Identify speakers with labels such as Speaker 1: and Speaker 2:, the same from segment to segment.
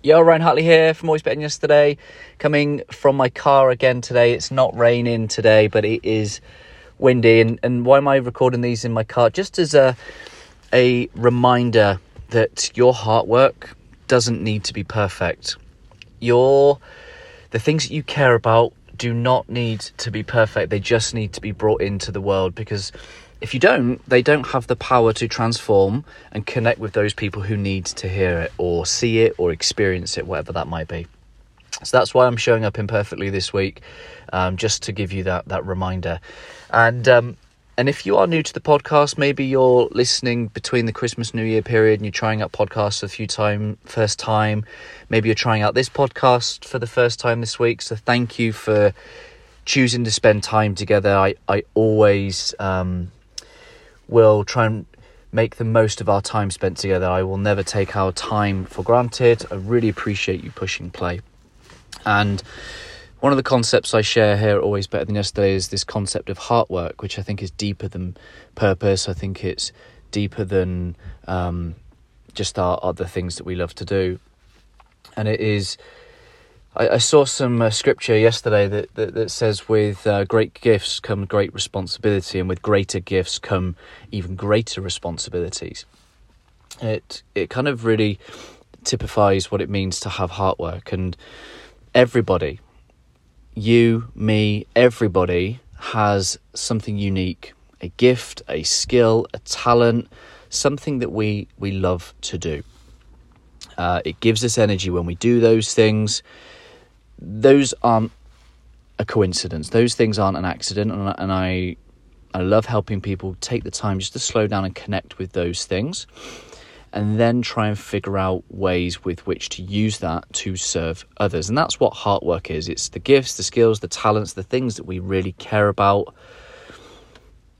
Speaker 1: Yo, Ryan Hartley here from Always Better Than Yesterday. Coming from my car again today. It's not raining today, but it is windy. And, and why am I recording these in my car? Just as a, a reminder that your heart work doesn't need to be perfect. Your the things that you care about do not need to be perfect. They just need to be brought into the world because if you don't, they don't have the power to transform and connect with those people who need to hear it or see it or experience it, whatever that might be. So that's why I'm showing up imperfectly this week, um, just to give you that that reminder. And um, and if you are new to the podcast, maybe you're listening between the Christmas New Year period and you're trying out podcasts a few time first time. Maybe you're trying out this podcast for the first time this week. So thank you for choosing to spend time together. I I always um, will try and make the most of our time spent together. I will never take our time for granted. I really appreciate you pushing play. And one of the concepts I share here, always better than yesterday, is this concept of heart work, which I think is deeper than purpose. I think it's deeper than um, just our other things that we love to do. And it is I, I saw some uh, scripture yesterday that, that, that says, with uh, great gifts come great responsibility, and with greater gifts come even greater responsibilities. It it kind of really typifies what it means to have heart work, and everybody, you, me, everybody has something unique, a gift, a skill, a talent, something that we we love to do. Uh, it gives us energy when we do those things those aren't a coincidence. Those things aren't an accident, and, and I I love helping people take the time just to slow down and connect with those things, and then try and figure out ways with which to use that to serve others. And that's what heart work is. It's the gifts, the skills, the talents, the things that we really care about.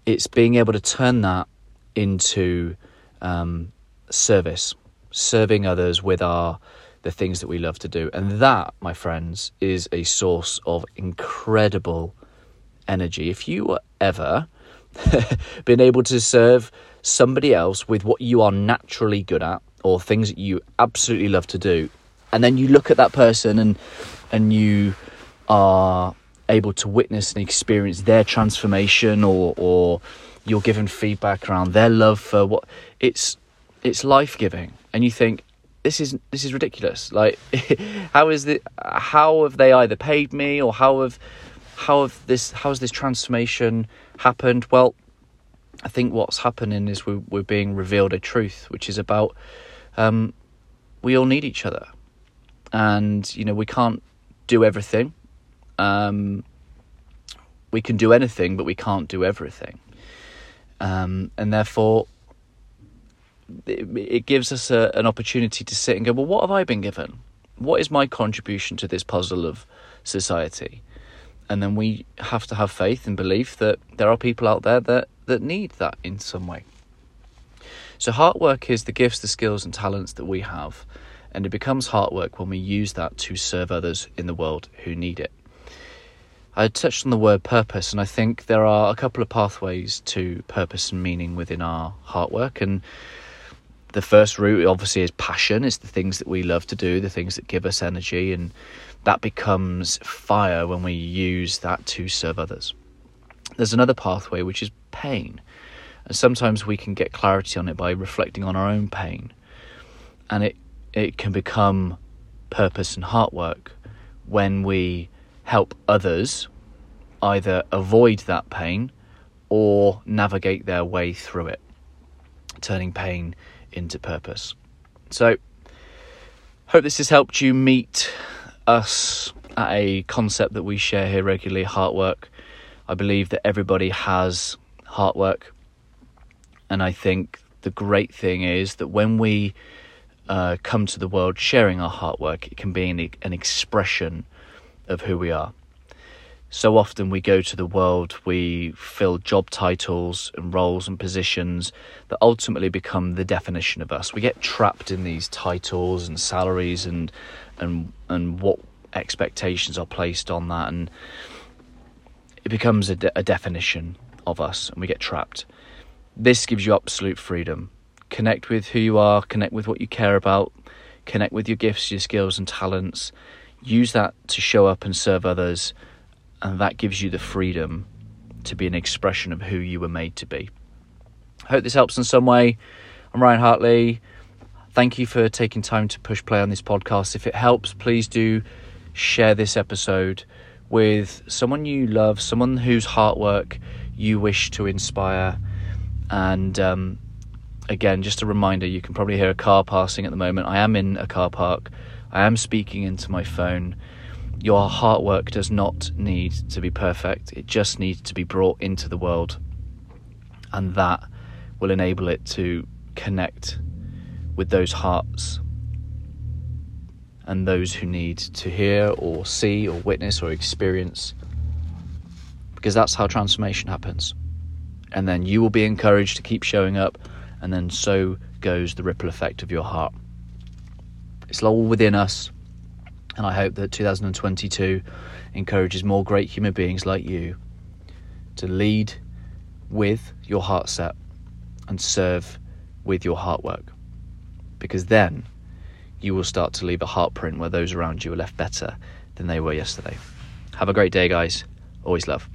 Speaker 1: It's being able to turn that into um, service, serving others with our the things that we love to do. And that, my friends, is a source of incredible energy. If you were ever been able to serve somebody else with what you are naturally good at or things that you absolutely love to do, and then you look at that person and and you are able to witness and experience their transformation or or you're given feedback around their love for what it's it's life giving and you think this is this is ridiculous. Like, how is the how have they either paid me or how have how have this how has this transformation happened? Well, I think what's happening is we, we're being revealed a truth, which is about um, we all need each other, and you know we can't do everything. Um, we can do anything, but we can't do everything, um, and therefore it, it gives us a, an opportunity to sit and go, well, what have I been given? What is my contribution to this puzzle of society? And then we have to have faith and belief that there are people out there that, that need that in some way. So, heart work is the gifts, the skills, and talents that we have. And it becomes heart work when we use that to serve others in the world who need it. I touched on the word purpose, and I think there are a couple of pathways to purpose and meaning within our heart work. And the first route obviously is passion it's the things that we love to do the things that give us energy and that becomes fire when we use that to serve others there's another pathway which is pain and sometimes we can get clarity on it by reflecting on our own pain and it it can become purpose and heart work when we help others either avoid that pain or navigate their way through it turning pain into purpose. So, hope this has helped you meet us at a concept that we share here regularly heart work. I believe that everybody has heart work, and I think the great thing is that when we uh, come to the world sharing our heart work, it can be an, an expression of who we are. So often we go to the world, we fill job titles and roles and positions that ultimately become the definition of us. We get trapped in these titles and salaries and and and what expectations are placed on that, and it becomes a, de- a definition of us, and we get trapped. This gives you absolute freedom. Connect with who you are. Connect with what you care about. connect with your gifts, your skills, and talents. Use that to show up and serve others, and that gives you the freedom to be an expression of who you were made to be. I hope this helps in some way. I'm Ryan Hartley. Thank you for taking time to push play on this podcast. If it helps, please do share this episode with someone you love, someone whose heart work you wish to inspire. And um, again, just a reminder you can probably hear a car passing at the moment. I am in a car park, I am speaking into my phone. Your heart work does not need to be perfect, it just needs to be brought into the world. And that will enable it to connect with those hearts and those who need to hear or see or witness or experience. Because that's how transformation happens. And then you will be encouraged to keep showing up, and then so goes the ripple effect of your heart. It's all within us, and I hope that 2022 encourages more great human beings like you to lead with your heart set and serve with your heart work. Because then you will start to leave a heartprint where those around you are left better than they were yesterday. Have a great day, guys. Always love.